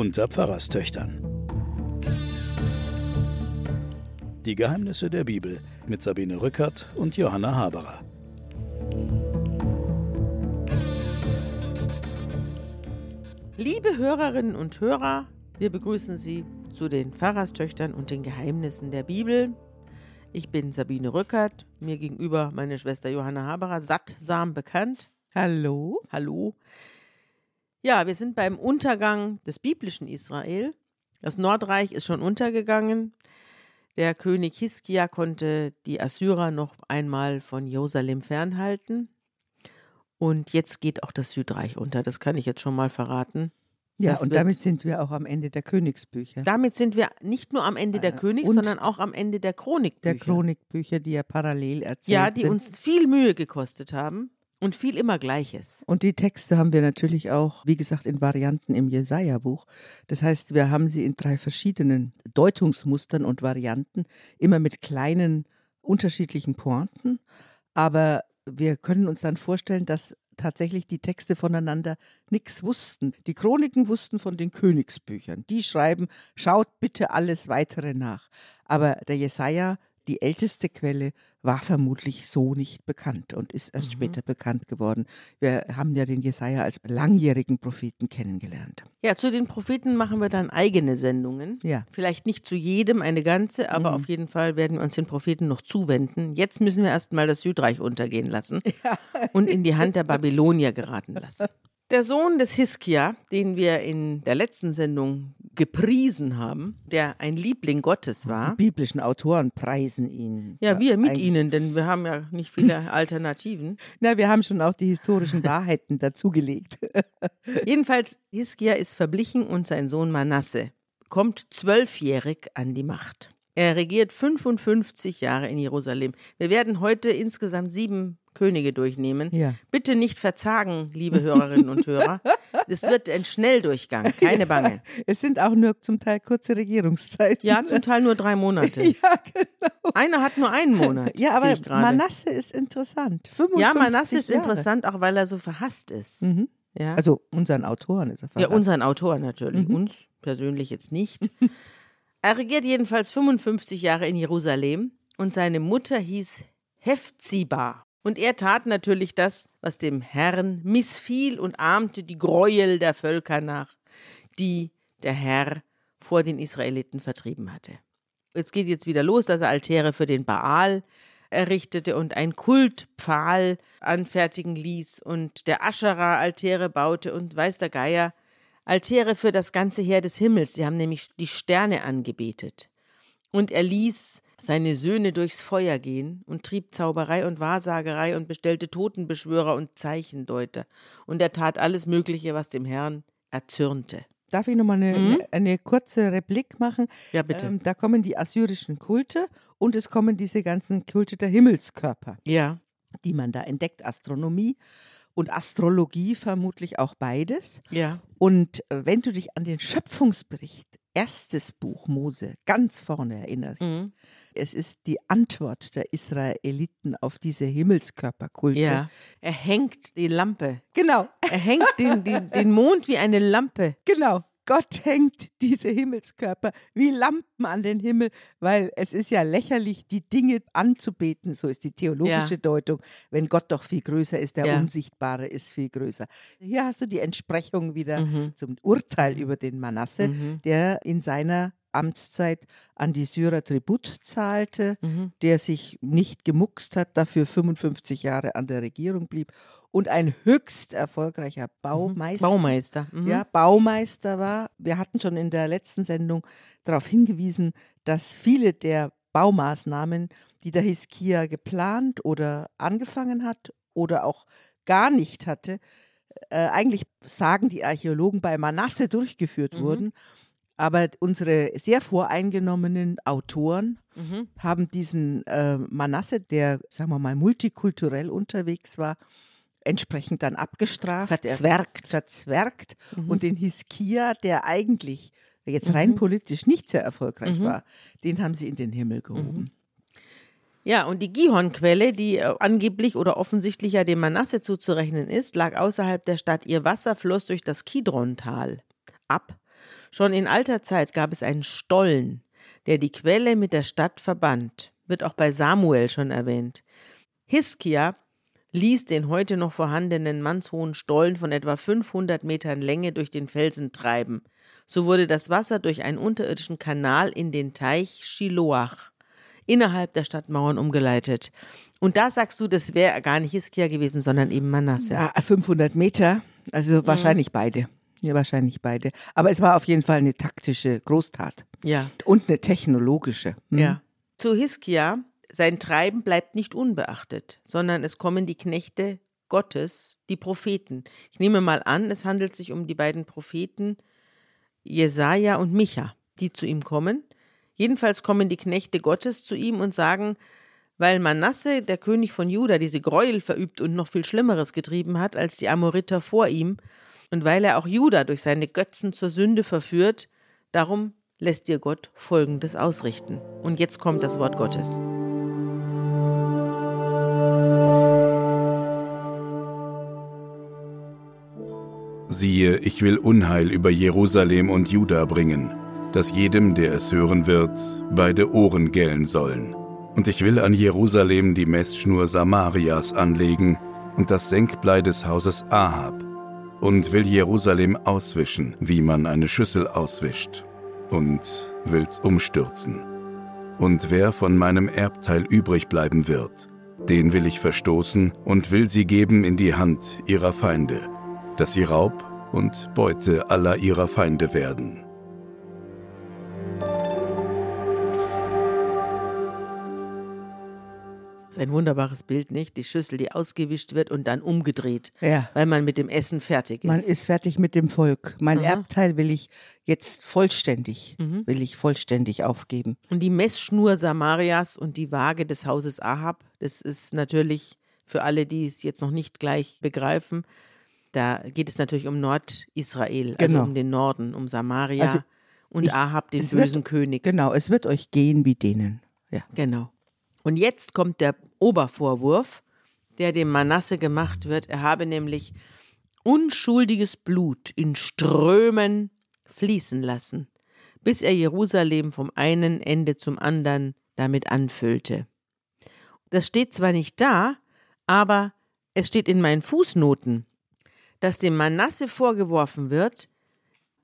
unter Pfarrerstöchtern. Die Geheimnisse der Bibel mit Sabine Rückert und Johanna Haberer. Liebe Hörerinnen und Hörer, wir begrüßen Sie zu den Pfarrerstöchtern und den Geheimnissen der Bibel. Ich bin Sabine Rückert, mir gegenüber meine Schwester Johanna Haberer, sattsam bekannt. Hallo. Hallo. Ja, wir sind beim Untergang des biblischen Israel. Das Nordreich ist schon untergegangen. Der König Hiskia konnte die Assyrer noch einmal von Jerusalem fernhalten. Und jetzt geht auch das Südreich unter. Das kann ich jetzt schon mal verraten. Ja, Das und damit sind wir auch am Ende der Königsbücher. Damit sind wir nicht nur am Ende der Äh, Königs, und sondern auch am Ende der Chronikbücher. der Chronikbücher, die ja parallel erzählt Ja, die sind. uns viel Mühe gekostet haben und viel immer Gleiches. Und die Texte haben wir natürlich auch, wie gesagt, in Varianten im Jesaja-Buch. Das heißt, wir haben sie in drei verschiedenen Deutungsmustern und Varianten, immer mit kleinen unterschiedlichen Pointen. Aber wir können uns dann vorstellen, dass tatsächlich die Texte voneinander nichts wussten. Die Chroniken wussten von den Königsbüchern. Die schreiben, schaut bitte alles weitere nach. Aber der Jesaja, die älteste Quelle, war vermutlich so nicht bekannt und ist erst Mhm. später bekannt geworden. Wir haben ja den Jesaja als langjährigen Propheten kennengelernt. Ja, zu den Propheten machen wir dann eigene Sendungen. Ja. Vielleicht nicht zu jedem eine ganze, aber Mhm. auf jeden Fall werden wir uns den Propheten noch zuwenden. Jetzt müssen wir erstmal das Südreich untergehen lassen und in die Hand der Babylonier geraten lassen. Der Sohn des Hiskia, den wir in der letzten Sendung gepriesen haben, der ein Liebling Gottes war. Die biblischen Autoren preisen ihn. Ja, wir mit ihnen, denn wir haben ja nicht viele Alternativen. Na, wir haben schon auch die historischen Wahrheiten dazugelegt. Jedenfalls, Hiskia ist verblichen und sein Sohn Manasse kommt zwölfjährig an die Macht. Er regiert 55 Jahre in Jerusalem. Wir werden heute insgesamt sieben Könige durchnehmen. Ja. Bitte nicht verzagen, liebe Hörerinnen und Hörer. Es wird ein Schnelldurchgang, keine Bange. Es sind auch nur zum Teil kurze Regierungszeiten. Ja, zum Teil nur drei Monate. Ja, genau. Einer hat nur einen Monat. Ja, aber. Manasse ist interessant. Ja, 55 Manasse ist Jahre. interessant, auch weil er so verhasst ist. Mhm. Ja. Also unseren Autoren ist er Ja, verraten. unseren Autor natürlich. Mhm. Uns persönlich jetzt nicht. er regiert jedenfalls 55 Jahre in Jerusalem und seine Mutter hieß Hephzibah. Und er tat natürlich das, was dem Herrn missfiel und ahmte die Gräuel der Völker nach, die der Herr vor den Israeliten vertrieben hatte. Es geht jetzt wieder los, dass er Altäre für den Baal errichtete und ein Kultpfahl anfertigen ließ und der Aschera Altäre baute und weiß der Geier Altäre für das ganze Heer des Himmels. Sie haben nämlich die Sterne angebetet. Und er ließ seine Söhne durchs Feuer gehen und trieb Zauberei und Wahrsagerei und bestellte Totenbeschwörer und Zeichendeuter. Und er tat alles Mögliche, was dem Herrn erzürnte. Darf ich nochmal eine, Mhm. eine kurze Replik machen? Ja, bitte. Ähm, da kommen die assyrischen Kulte und es kommen diese ganzen Kulte der Himmelskörper, ja. die man da entdeckt. Astronomie und Astrologie vermutlich auch beides. Ja. Und äh, wenn du dich an den Schöpfungsbericht, erstes Buch Mose, ganz vorne erinnerst, Mhm. Es ist die Antwort der Israeliten auf diese Himmelskörperkulte. Ja. Er hängt die Lampe. Genau, Er hängt den, den, den Mond wie eine Lampe. genau. Gott hängt diese Himmelskörper wie Lampen an den Himmel, weil es ist ja lächerlich, die Dinge anzubeten, so ist die theologische Ja. Deutung, wenn Gott doch viel größer ist, der Ja. Unsichtbare ist viel größer. Hier hast du die Entsprechung wieder Mhm. zum Urteil über den Manasse, Mhm. der in seiner Amtszeit an die Syrer Tribut zahlte, Mhm. der sich nicht gemuckst hat, dafür 55 Jahre an der Regierung blieb und ein höchst erfolgreicher Baumeister, Baumeister. Mhm. ja, Baumeister war. Wir hatten schon in der letzten Sendung darauf hingewiesen, dass viele der Baumaßnahmen, die der Hiskia geplant oder angefangen hat oder auch gar nicht hatte, äh, eigentlich sagen die Archäologen bei Manasse durchgeführt Mhm. wurden. Aber unsere sehr voreingenommenen Autoren Mhm. haben diesen äh, Manasse, der, sagen wir mal, multikulturell unterwegs war, entsprechend dann abgestraft. Er- Verzwergt. verzwergt Mhm. und den Hiskia, der eigentlich jetzt rein Mhm. politisch nicht sehr erfolgreich Mhm. war, den haben sie in den Himmel gehoben. Ja, und die Gihon-Quelle, die äh, angeblich oder offensichtlich ja dem Manasse zuzurechnen ist, lag außerhalb der Stadt. Ihr Wasser floss durch das Kidron-Tal ab, Schon in alter Zeit gab es einen Stollen, der die Quelle mit der Stadt verband. Wird auch bei Samuel schon erwähnt. Hiskia ließ den heute noch vorhandenen mannshohen Stollen von etwa 500 Metern Länge durch den Felsen treiben. So wurde das Wasser durch einen unterirdischen Kanal in den Teich Shiloach innerhalb der Stadtmauern umgeleitet. Und da sagst du, das wäre gar nicht Hiskia gewesen, sondern eben Manasse. Ja, 500 Meter, also wahrscheinlich mhm. beide. Ja, wahrscheinlich beide. Aber es war auf jeden Fall eine taktische Großtat. Ja. Und eine technologische. Mhm. Ja. Zu Hiskia, sein Treiben bleibt nicht unbeachtet, sondern es kommen die Knechte Gottes, die Propheten. Ich nehme mal an, es handelt sich um die beiden Propheten Jesaja und Micha, die zu ihm kommen. Jedenfalls kommen die Knechte Gottes zu ihm und sagen, weil Manasse, der König von Juda, diese Gräuel verübt und noch viel Schlimmeres getrieben hat als die Amoriter vor ihm, und weil er auch Juda durch seine Götzen zur Sünde verführt, darum lässt dir Gott Folgendes ausrichten. Und jetzt kommt das Wort Gottes. Siehe, ich will Unheil über Jerusalem und Juda bringen, dass jedem, der es hören wird, beide Ohren gellen sollen. Und ich will an Jerusalem die Messschnur Samarias anlegen und das Senkblei des Hauses Ahab und will Jerusalem auswischen, wie man eine Schüssel auswischt, und will's umstürzen. Und wer von meinem Erbteil übrig bleiben wird, den will ich verstoßen und will sie geben in die Hand ihrer Feinde, dass sie Raub und Beute aller ihrer Feinde werden. Das ist ein wunderbares Bild, nicht? Die Schüssel, die ausgewischt wird und dann umgedreht, ja. weil man mit dem Essen fertig ist. Man ist fertig mit dem Volk. Mein Aha. Erbteil will ich jetzt vollständig, mhm. will ich vollständig aufgeben. Und die Messschnur Samarias und die Waage des Hauses Ahab, das ist natürlich für alle, die es jetzt noch nicht gleich begreifen, da geht es natürlich um Nordisrael, also genau. um den Norden, um Samaria also und ich, Ahab, den bösen wird, König. Genau, es wird euch gehen wie denen. Ja. Genau. Und jetzt kommt der Obervorwurf, der dem Manasse gemacht wird. Er habe nämlich unschuldiges Blut in Strömen fließen lassen, bis er Jerusalem vom einen Ende zum anderen damit anfüllte. Das steht zwar nicht da, aber es steht in meinen Fußnoten, dass dem Manasse vorgeworfen wird,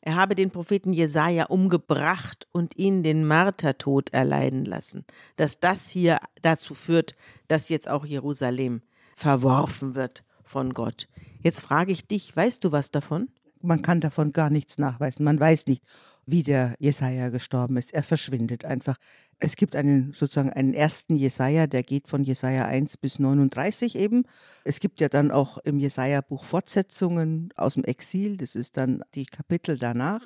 er habe den Propheten Jesaja umgebracht und ihn den Martertod erleiden lassen. Dass das hier dazu führt, dass jetzt auch Jerusalem verworfen wird von Gott. Jetzt frage ich dich, weißt du was davon? Man kann davon gar nichts nachweisen. Man weiß nicht, wie der Jesaja gestorben ist. Er verschwindet einfach. Es gibt einen sozusagen einen ersten Jesaja, der geht von Jesaja 1 bis 39 eben. Es gibt ja dann auch im Jesaja-Buch Fortsetzungen aus dem Exil, das ist dann die Kapitel danach.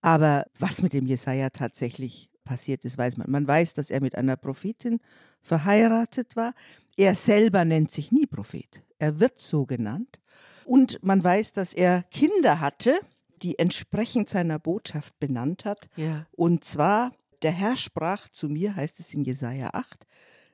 Aber was mit dem Jesaja tatsächlich passiert ist, weiß man. Man weiß, dass er mit einer Prophetin verheiratet war. Er selber nennt sich nie Prophet. Er wird so genannt. Und man weiß, dass er Kinder hatte, die entsprechend seiner Botschaft benannt hat. Ja. Und zwar der Herr sprach zu mir, heißt es in Jesaja 8,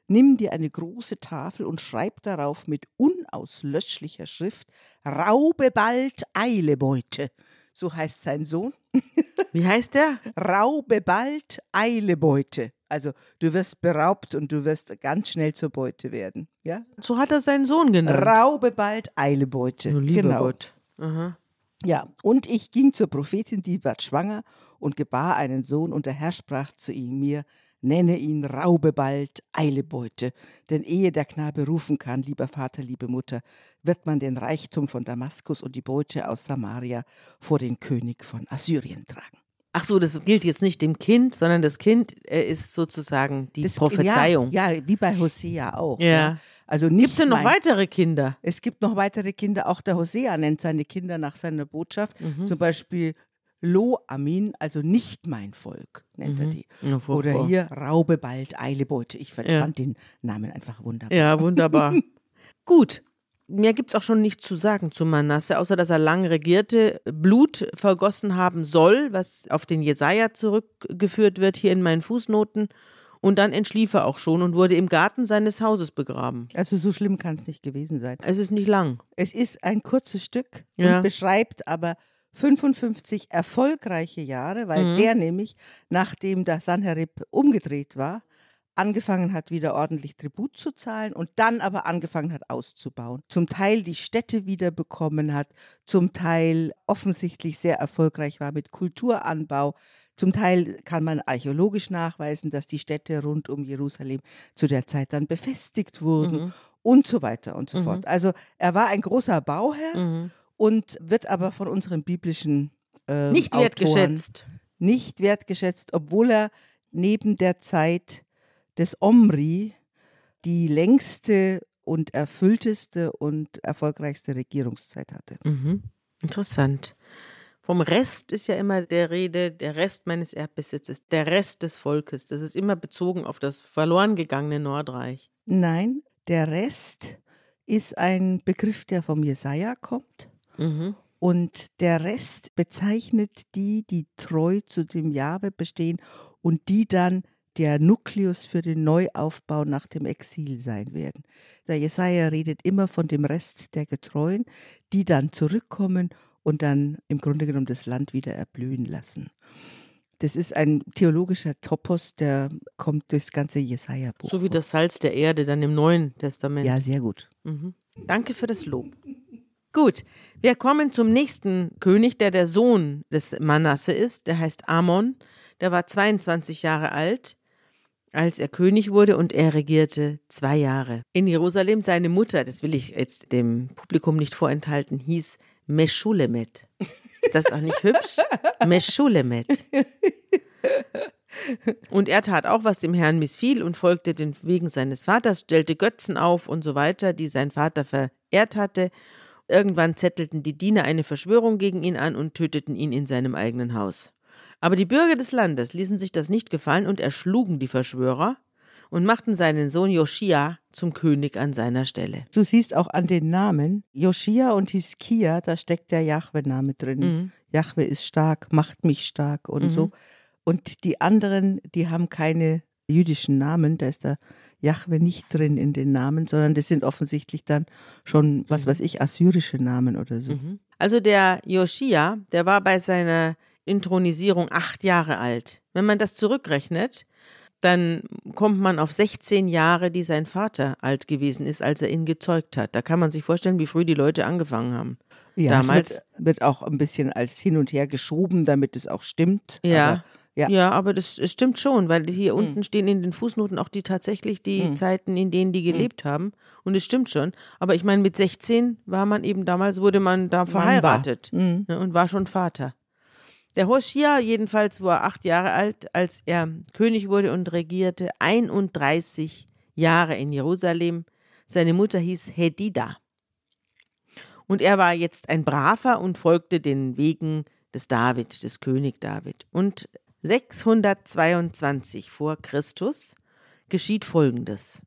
Nimm dir eine große Tafel und schreib darauf mit unauslöschlicher Schrift: Raube bald, eile Beute. So heißt sein Sohn. Wie heißt der? Raube bald, eile Beute. Also du wirst beraubt und du wirst ganz schnell zur Beute werden. Ja? So hat er seinen Sohn genannt. Raube bald, eile Beute. Oh, lieber genau. Gott. Aha. Ja, und ich ging zur Prophetin, die war schwanger und gebar einen Sohn, und der Herr sprach zu ihm mir, nenne ihn Raube bald, eile Beute, denn ehe der Knabe rufen kann, lieber Vater, liebe Mutter, wird man den Reichtum von Damaskus und die Beute aus Samaria vor den König von Assyrien tragen. Ach so, das gilt jetzt nicht dem Kind, sondern das Kind äh, ist sozusagen die das, Prophezeiung. Ja, ja, wie bei Hosea auch. Ja. ja. Also Gibt es denn noch weitere Kinder? Es gibt noch weitere Kinder. Auch der Hosea nennt seine Kinder nach seiner Botschaft. Mhm. Zum Beispiel Lo Amin, also nicht mein Volk, nennt mhm. er die. Ja, Oder hier Raube bald, Eile Beute. Ich fand ja. den Namen einfach wunderbar. Ja, wunderbar. Gut. Mehr gibt es auch schon nicht zu sagen zu Manasse, außer dass er lang regierte, Blut vergossen haben soll, was auf den Jesaja zurückgeführt wird, hier in meinen Fußnoten. Und dann entschlief er auch schon und wurde im Garten seines Hauses begraben. Also so schlimm kann es nicht gewesen sein. Es ist nicht lang. Es ist ein kurzes Stück ja. und beschreibt aber 55 erfolgreiche Jahre, weil Mhm. der nämlich, nachdem der Sanherib umgedreht war, angefangen hat, wieder ordentlich Tribut zu zahlen und dann aber angefangen hat, auszubauen. Zum Teil die Städte wieder bekommen hat, zum Teil offensichtlich sehr erfolgreich war mit Kulturanbau. Zum Teil kann man archäologisch nachweisen, dass die Städte rund um Jerusalem zu der Zeit dann befestigt wurden Mhm. und so weiter und so Mhm. fort. Also er war ein großer Bauherr Mhm. Und wird aber von unseren biblischen ähm, Nicht Autoren wertgeschätzt. nicht wertgeschätzt, obwohl er neben der Zeit des Omri die längste und erfüllteste und erfolgreichste Regierungszeit hatte. Mhm. Interessant. Vom Rest ist ja immer der Rede, der Rest meines Erdbesitzes, der Rest des Volkes. Das ist immer bezogen auf das verloren gegangene Nordreich. Nein, der Rest ist ein Begriff, der vom Jesaja kommt. Mhm. Und der Rest bezeichnet die, die treu zu dem Jahwe bestehen und die dann der Nukleus für den Neuaufbau nach dem Exil sein werden. Der Jesaja redet immer von dem Rest der Getreuen, die dann zurückkommen und dann im Grunde genommen das Land wieder erblühen lassen. Das ist ein theologischer Topos, der kommt durchs ganze Jesaja-Buch. So wie das Salz der Erde dann im Neuen Testament. Ja, sehr gut. Mhm. Danke für das Lob. Gut, wir kommen zum nächsten König, der der Sohn des Manasse ist. Der heißt Amon. Der war 22 Jahre alt, als er König wurde und er regierte zwei Jahre. In Jerusalem seine Mutter, das will ich jetzt dem Publikum nicht vorenthalten, hieß Meschulemet. Ist das auch nicht hübsch? Meschulemet. Und er tat auch, was dem Herrn missfiel und folgte den Wegen seines Vaters, stellte Götzen auf und so weiter, die sein Vater verehrt hatte. Irgendwann zettelten die Diener eine Verschwörung gegen ihn an und töteten ihn in seinem eigenen Haus. Aber die Bürger des Landes ließen sich das nicht gefallen und erschlugen die Verschwörer und machten seinen Sohn Joschia zum König an seiner Stelle. Du siehst auch an den Namen, Joschia und Hiskia, da steckt der Jahwe-Name drin. Mhm. Jahwe ist stark, macht mich stark und Mhm. so. Und die anderen, die haben keine jüdischen Namen, da ist der Jahwe nicht drin in den Namen, sondern das sind offensichtlich dann schon, was weiß ich, assyrische Namen oder so. Mhm. Also der Joschia, der war bei seiner Inthronisierung acht Jahre alt. Wenn man das zurückrechnet, dann kommt man auf 16 Jahre, die sein Vater alt gewesen ist, als er ihn gezeugt hat. Da kann man sich vorstellen, wie früh die Leute angefangen haben. Ja, Damals- wird, wird auch ein bisschen als hin und her geschoben, damit es auch stimmt. Ja. Ja. Ja, aber das stimmt schon, weil hier Hm. unten stehen in den Fußnoten auch die tatsächlich die Hm. Zeiten, in denen die gelebt haben. Und es stimmt schon. Aber ich meine, mit 16 war man eben damals, wurde man da verheiratet Mhm. ne, und war schon Vater. Der Hoshia jedenfalls war acht Jahre alt, als er König wurde und regierte 31 Jahre in Jerusalem. Seine Mutter hieß Hedida. Und er war jetzt ein Braver und folgte den Wegen des David, des König David. Und 622 vor Christus geschieht Folgendes.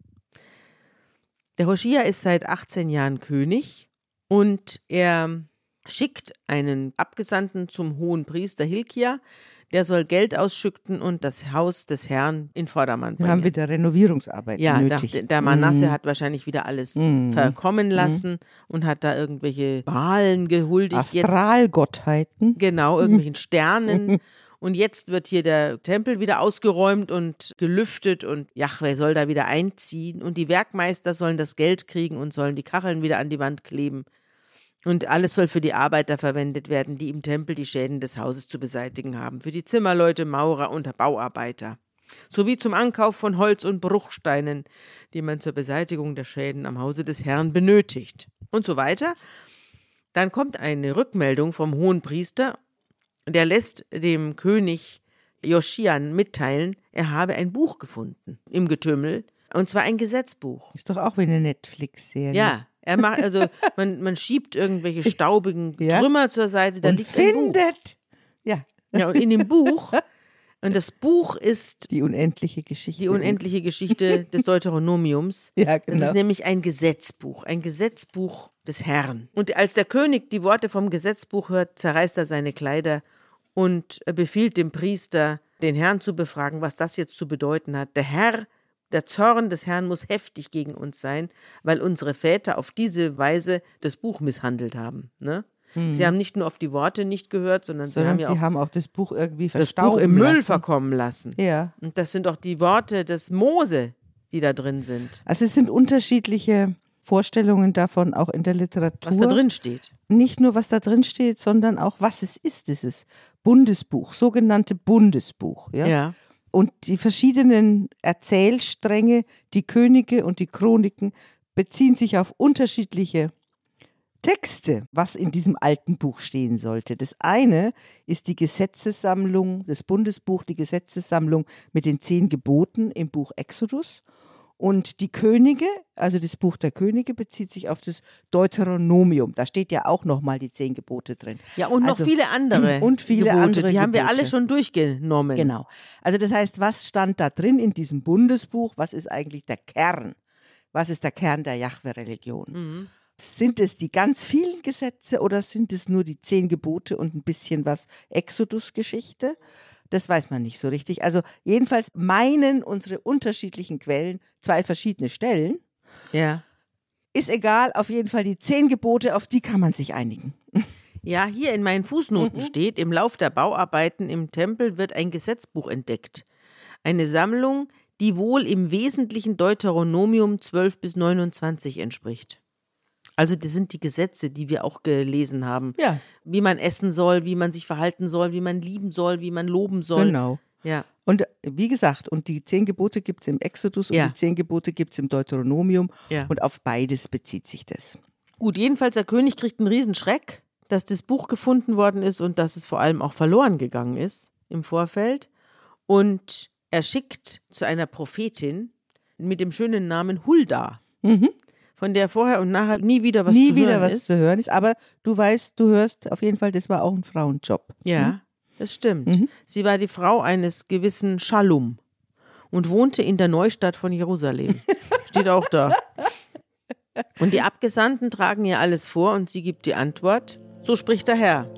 Der Hoshia ist seit 18 Jahren König und er schickt einen Abgesandten zum hohen Priester Hilkia, der soll Geld ausschütten und das Haus des Herrn in Vordermann Wir bringen. haben wieder Renovierungsarbeit Ja, der, nötig. der Manasse Mhm. hat wahrscheinlich wieder alles Mhm. verkommen lassen und hat da irgendwelche Wahlen gehuldigt. Astralgottheiten. genau, irgendwelchen Sternen. Und jetzt wird hier der Tempel wieder ausgeräumt und gelüftet und Jahwe soll da wieder einziehen und die Werkmeister sollen das Geld kriegen und sollen die Kacheln wieder an die Wand kleben. Und alles soll für die Arbeiter verwendet werden, die im Tempel die Schäden des Hauses zu beseitigen haben. Für die Zimmerleute, Maurer und Bauarbeiter. Sowie zum Ankauf von Holz und Bruchsteinen, die man zur Beseitigung der Schäden am Hause des Herrn benötigt. Und so weiter. Dann kommt eine Rückmeldung vom hohen Priester, der lässt dem König Joschian mitteilen, er habe ein Buch gefunden im Getümmel, und zwar ein Gesetzbuch. Ist doch auch wie eine Netflix-Serie. Ja, er macht, also man, man schiebt irgendwelche staubigen Ja. Trümmer zur Seite, da Und liegt ein Buch. findet ja, Ja, und in dem Buch, und das Buch ist die unendliche Geschichte. die unendliche Geschichte des Deuteronomiums. Ja, Das genau. ist nämlich ein Gesetzbuch, ein Gesetzbuch des Herrn. Und als der König die Worte vom Gesetzbuch hört, zerreißt er seine Kleider und befiehlt dem Priester, den Herrn zu befragen, was das jetzt zu bedeuten hat. Der Herr, der Zorn des Herrn muss heftig gegen uns sein, weil unsere Väter auf diese Weise das Buch misshandelt haben. Ne? Sie haben nicht nur auf die Worte nicht gehört, sondern, sie Sondern haben ja sie auch haben auch das Buch irgendwie das verstauben Buch im Müll lassen. verkommen lassen. Ja. Und das sind auch die Worte des Mose, die da drin sind. Also es sind unterschiedliche Vorstellungen davon, auch in der Literatur. Was da drin steht. Nicht nur, was da drin steht, sondern auch, was es ist, dieses Bundesbuch, sogenannte Bundesbuch. Ja? Ja. Und die verschiedenen Erzählstränge, die Könige und die Chroniken, beziehen sich auf unterschiedliche Texte, was in diesem alten Buch stehen sollte. Das eine ist die Gesetzessammlung, das Bundesbuch, die Gesetzessammlung mit den zehn Geboten im Buch Exodus. Und die Könige, also das Buch der Könige, bezieht sich auf das Deuteronomium. Da steht ja auch nochmal die zehn Gebote drin. Ja, und noch Also- viele andere. und viele Gebote. andere Die haben wir alle schon durchgenommen. Genau. Also das heißt, was stand da drin in diesem Bundesbuch? Was ist eigentlich der Kern? Was ist der Kern der Jahwe-Religion? Mhm. Sind es die ganz vielen Gesetze oder sind es nur die zehn Gebote und ein bisschen was Exodus-Geschichte? Das weiß man nicht so richtig. Also jedenfalls meinen unsere unterschiedlichen Quellen zwei verschiedene Stellen. Ja. Ist egal, auf jeden Fall die zehn Gebote, auf die kann man sich einigen. Ja, hier in meinen Fußnoten Mhm. steht, im Lauf der Bauarbeiten im Tempel wird ein Gesetzbuch entdeckt. Eine Sammlung, die wohl im Wesentlichen Deuteronomium 12 bis 29 entspricht. Also das sind die Gesetze, die wir auch gelesen haben. Ja, Wie man essen soll, wie man sich verhalten soll, wie man lieben soll, wie man loben soll. genau. Ja. Und äh, wie gesagt, und die zehn Gebote gibt es im Exodus und Ja. die zehn Gebote gibt es im Deuteronomium. Ja. Und auf beides bezieht sich das. Gut, jedenfalls der König kriegt einen Riesenschreck, dass das Buch gefunden worden ist und dass es vor allem auch verloren gegangen ist im Vorfeld. Und er schickt zu einer Prophetin mit dem schönen Namen Hulda, Mhm. Von der vorher und nachher nie wieder was Nie zu wieder hören was ist. zu hören ist. Aber du weißt, du hörst auf jeden Fall, das war auch ein Frauenjob. Ja, das stimmt. Mhm. Sie war die Frau eines gewissen Schalum und wohnte in der Neustadt von Jerusalem. Steht auch da. Und die Abgesandten tragen ihr alles vor und sie gibt die Antwort: So spricht der Herr.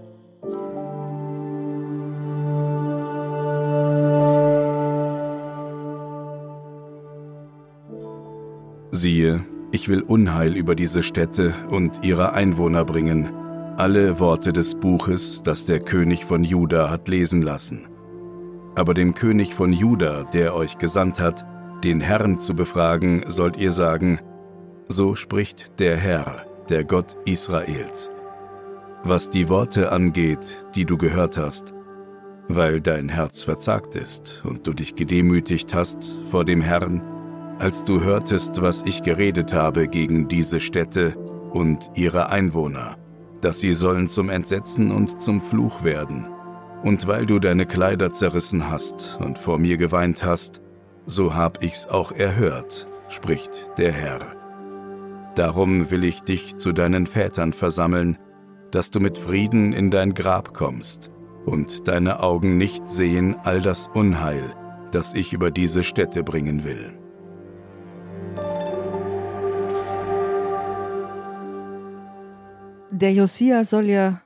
Siehe, ich will Unheil über diese Städte und ihre Einwohner bringen, alle Worte des Buches, das der König von Juda hat lesen lassen. Aber dem König von Juda, der euch gesandt hat, den Herrn zu befragen, sollt ihr sagen, so spricht der Herr, der Gott Israels. Was die Worte angeht, die du gehört hast, weil dein Herz verzagt ist und du dich gedemütigt hast vor dem Herrn, als du hörtest, was ich geredet habe gegen diese Städte und ihre Einwohner, dass sie sollen zum Entsetzen und zum Fluch werden. Und weil du deine Kleider zerrissen hast und vor mir geweint hast, so hab ich's auch erhört, spricht der Herr. Darum will ich dich zu deinen Vätern versammeln, dass du mit Frieden in dein Grab kommst und deine Augen nicht sehen all das Unheil, das ich über diese Städte bringen will. Der Josia soll ja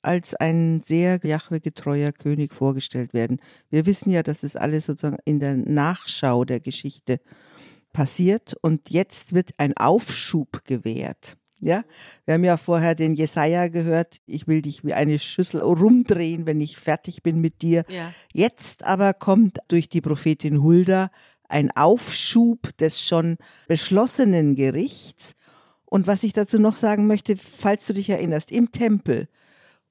als ein sehr Jahwe-getreuer König vorgestellt werden. Wir wissen ja, dass das alles sozusagen in der Nachschau der Geschichte passiert und jetzt wird ein Aufschub gewährt. Ja, wir haben ja vorher den Jesaja gehört. Ich will dich wie eine Schüssel rumdrehen, wenn ich fertig bin mit dir. Ja. Jetzt aber kommt durch die Prophetin Hulda ein Aufschub des schon beschlossenen Gerichts. Und was ich dazu noch sagen möchte, falls du dich erinnerst, im Tempel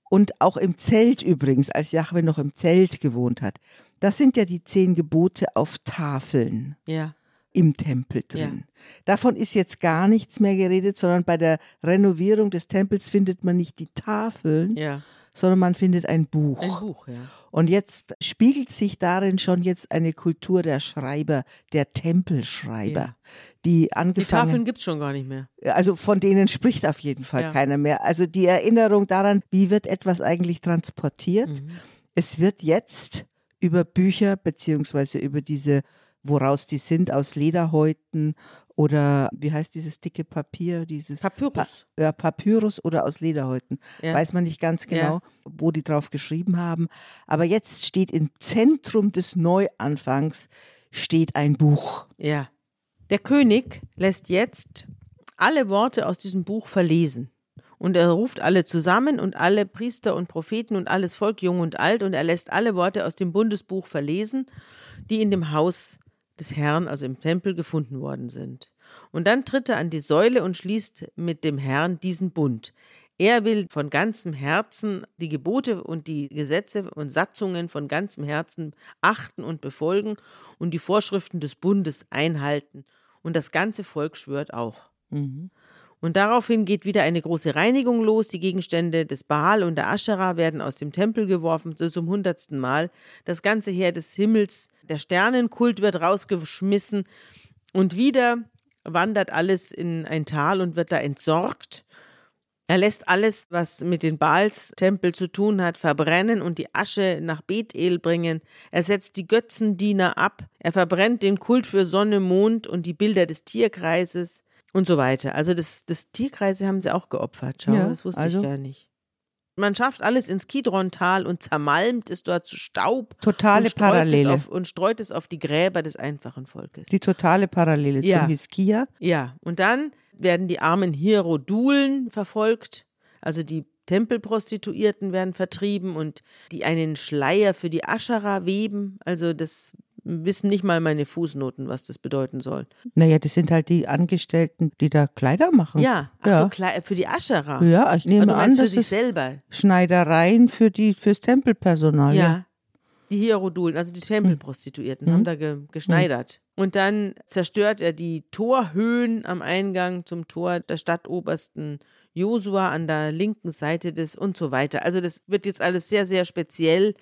und auch im Zelt übrigens, als Jahwe noch im Zelt gewohnt hat, das sind ja die zehn Gebote auf Tafeln Ja. im Tempel drin. Davon ist jetzt gar nichts mehr geredet, sondern bei der Renovierung des Tempels findet man nicht die Tafeln, Ja. Sondern man findet ein Buch. Ein Buch, ja. Und jetzt spiegelt sich darin schon jetzt eine Kultur der Schreiber, der Tempelschreiber, Ja. die Die angefangen Tafeln gibt es schon gar nicht mehr. also von denen spricht auf jeden Fall Ja. keiner mehr. Also die Erinnerung daran, wie wird etwas eigentlich transportiert. Mhm. Es wird jetzt über Bücher beziehungsweise über diese, woraus die sind, aus Lederhäuten oder wie heißt dieses dicke Papier, dieses Papyrus. Pa ja, Papyrus oder aus Lederhäuten. Ja. Weiß man nicht ganz genau, Ja. wo die drauf geschrieben haben. Aber jetzt steht im Zentrum des Neuanfangs steht ein Buch. Ja. Der König lässt jetzt alle Worte aus diesem Buch verlesen. Und er ruft alle zusammen und alle Priester und Propheten und alles Volk, jung und alt, und er lässt alle Worte aus dem Bundesbuch verlesen, die in dem Haus des Herrn, also im Tempel, gefunden worden sind. Und dann tritt er an die Säule und schließt mit dem Herrn diesen Bund. Er will von ganzem Herzen die Gebote und die Gesetze und Satzungen von ganzem Herzen achten und befolgen und die Vorschriften des Bundes einhalten. Und das ganze Volk schwört auch. Mhm. Und daraufhin geht wieder eine große Reinigung los. Die Gegenstände des Baal und der Aschera werden aus dem Tempel geworfen, so zum hundertsten Mal. Das ganze Heer des Himmels, der Sternenkult wird rausgeschmissen. Und wieder wandert alles in ein Tal und wird da entsorgt. Er lässt alles, was mit den Baals-Tempel zu tun hat, verbrennen und die Asche nach Bethel bringen. Er setzt die Götzendiener ab. Er verbrennt den Kult für Sonne, Mond und die Bilder des Tierkreises und so weiter. Also das, das Tierkreise haben sie auch geopfert. Schau, Ja, das wusste also- ich gar nicht. Man schafft alles ins Kidron-Tal und zermalmt es dort zu Staub Totale und streut, es Parallele. auf, und streut es auf die Gräber des einfachen Volkes. Die totale Parallele Ja. zum Hiskia. Ja, und dann werden die armen Hierodulen verfolgt, also die Tempelprostituierten werden vertrieben und die einen Schleier für die Aschera weben. Also das wissen nicht mal meine Fußnoten, was das bedeuten soll. Naja, das sind halt die Angestellten, die da Kleider machen. Ja, ach Ja. so, für die Aschera. Ja, ich nehme du an, für das sich selber. Schneidereien für die, fürs Tempelpersonal. Ja. Ja. Die Hierodulen, also die Tempelprostituierten, Mhm. haben da ge geschneidert. Und dann zerstört er die Torhöhen am Eingang zum Tor der Stadtobersten Josua an der linken Seite des und so weiter. Also das wird jetzt alles sehr, sehr speziell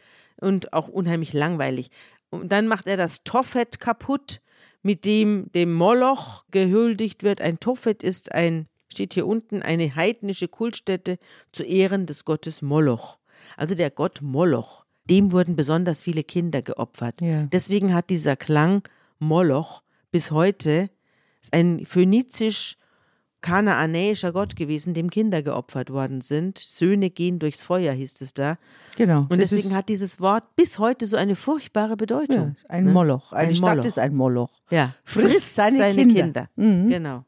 und auch unheimlich langweilig. Und dann macht er das Tophet kaputt, mit dem dem Moloch gehuldigt wird. Ein Tophet ist ein, steht hier unten, eine heidnische Kultstätte zu Ehren des Gottes Moloch. Also der Gott Moloch. Dem wurden besonders viele Kinder geopfert. Ja. Deswegen hat dieser Klang Moloch bis heute ist ein phönizisch kanaanäischer Gott gewesen, dem Kinder geopfert worden sind. Söhne gehen durchs Feuer, hieß es da. Genau. Und deswegen hat dieses Wort bis heute so eine furchtbare ja, Bedeutung. ein ne? Moloch. Eine Ein Stadt Moloch. ist ein Moloch. Ja, Frisst seine Kinder. Mhm. Genau.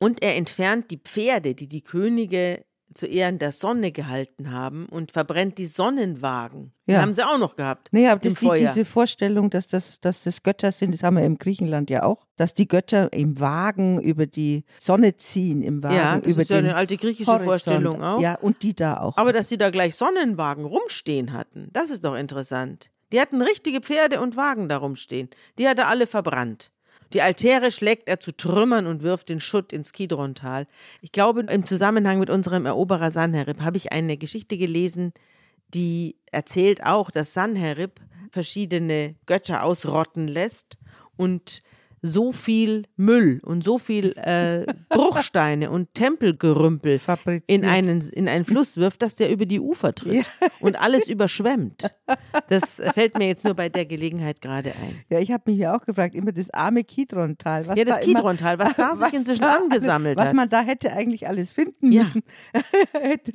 Und er entfernt die Pferde, die die Könige zu Ehren der Sonne gehalten haben und verbrennt die Sonnenwagen. Die Ja. haben sie auch noch gehabt. Naja, aber das die, diese Vorstellung, dass das, dass das Götter sind, das haben wir im Griechenland ja auch, dass die Götter im Wagen über die Sonne ziehen, im Wagen ja, das über ist ja eine alte griechische Horizont. Vorstellung auch. Ja, und die da auch. Aber dass sie da gleich Sonnenwagen rumstehen hatten, das ist doch interessant. Die hatten richtige Pferde und Wagen da rumstehen. Die hat er alle verbrannt. Die Altäre schlägt er zu Trümmern und wirft den Schutt ins Kidrontal. Ich glaube, im Zusammenhang mit unserem Eroberer Sanherib habe ich eine Geschichte gelesen, die erzählt auch, dass Sanherib verschiedene Götter ausrotten lässt und so viel Müll und so viel äh, Bruchsteine und Tempelgerümpel in einen, in einen Fluss wirft, dass der über die Ufer tritt und alles überschwemmt. Das fällt mir jetzt nur bei der Gelegenheit gerade ein. Ja, ich habe mich ja auch gefragt, immer das arme Kidrontal. Ja, das da Kidrontal, was da sich inzwischen da angesammelt alles, Was hat. man da hätte eigentlich alles finden Ja. müssen.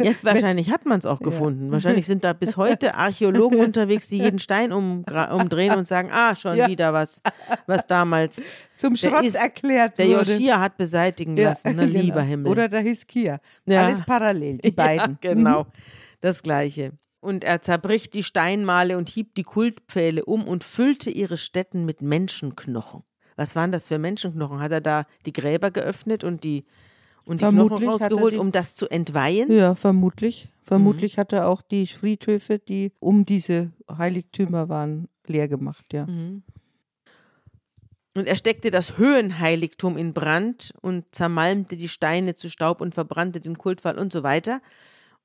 Ja, wahrscheinlich hat man es auch gefunden. Wahrscheinlich sind da bis heute Archäologen unterwegs, die jeden Stein umgra- umdrehen und sagen, ah, schon Ja. wieder was, was damals Zum der Schrott ist- erklärt der wurde. Joschia hat beseitigen Ja, lassen, ne, genau. lieber Himmel. Oder der Hiskia. Ja. Alles parallel, die beiden. Ja, genau, das Gleiche. Und er zerbricht die Steinmale und hieb die Kultpfähle um und füllte ihre Stätten mit Menschenknochen. Was waren das für Menschenknochen? Hat er da die Gräber geöffnet und die, und die Vermutlich Knochen rausgeholt, die- um das zu entweihen? Mhm. Ja, vermutlich. Mhm. Vermutlich hat er auch die Friedhöfe, die um diese Heiligtümer waren, leer gemacht, ja. Mhm. Und er steckte das Höhenheiligtum in Brand und zermalmte die Steine zu Staub und verbrannte den Kultfall und so weiter.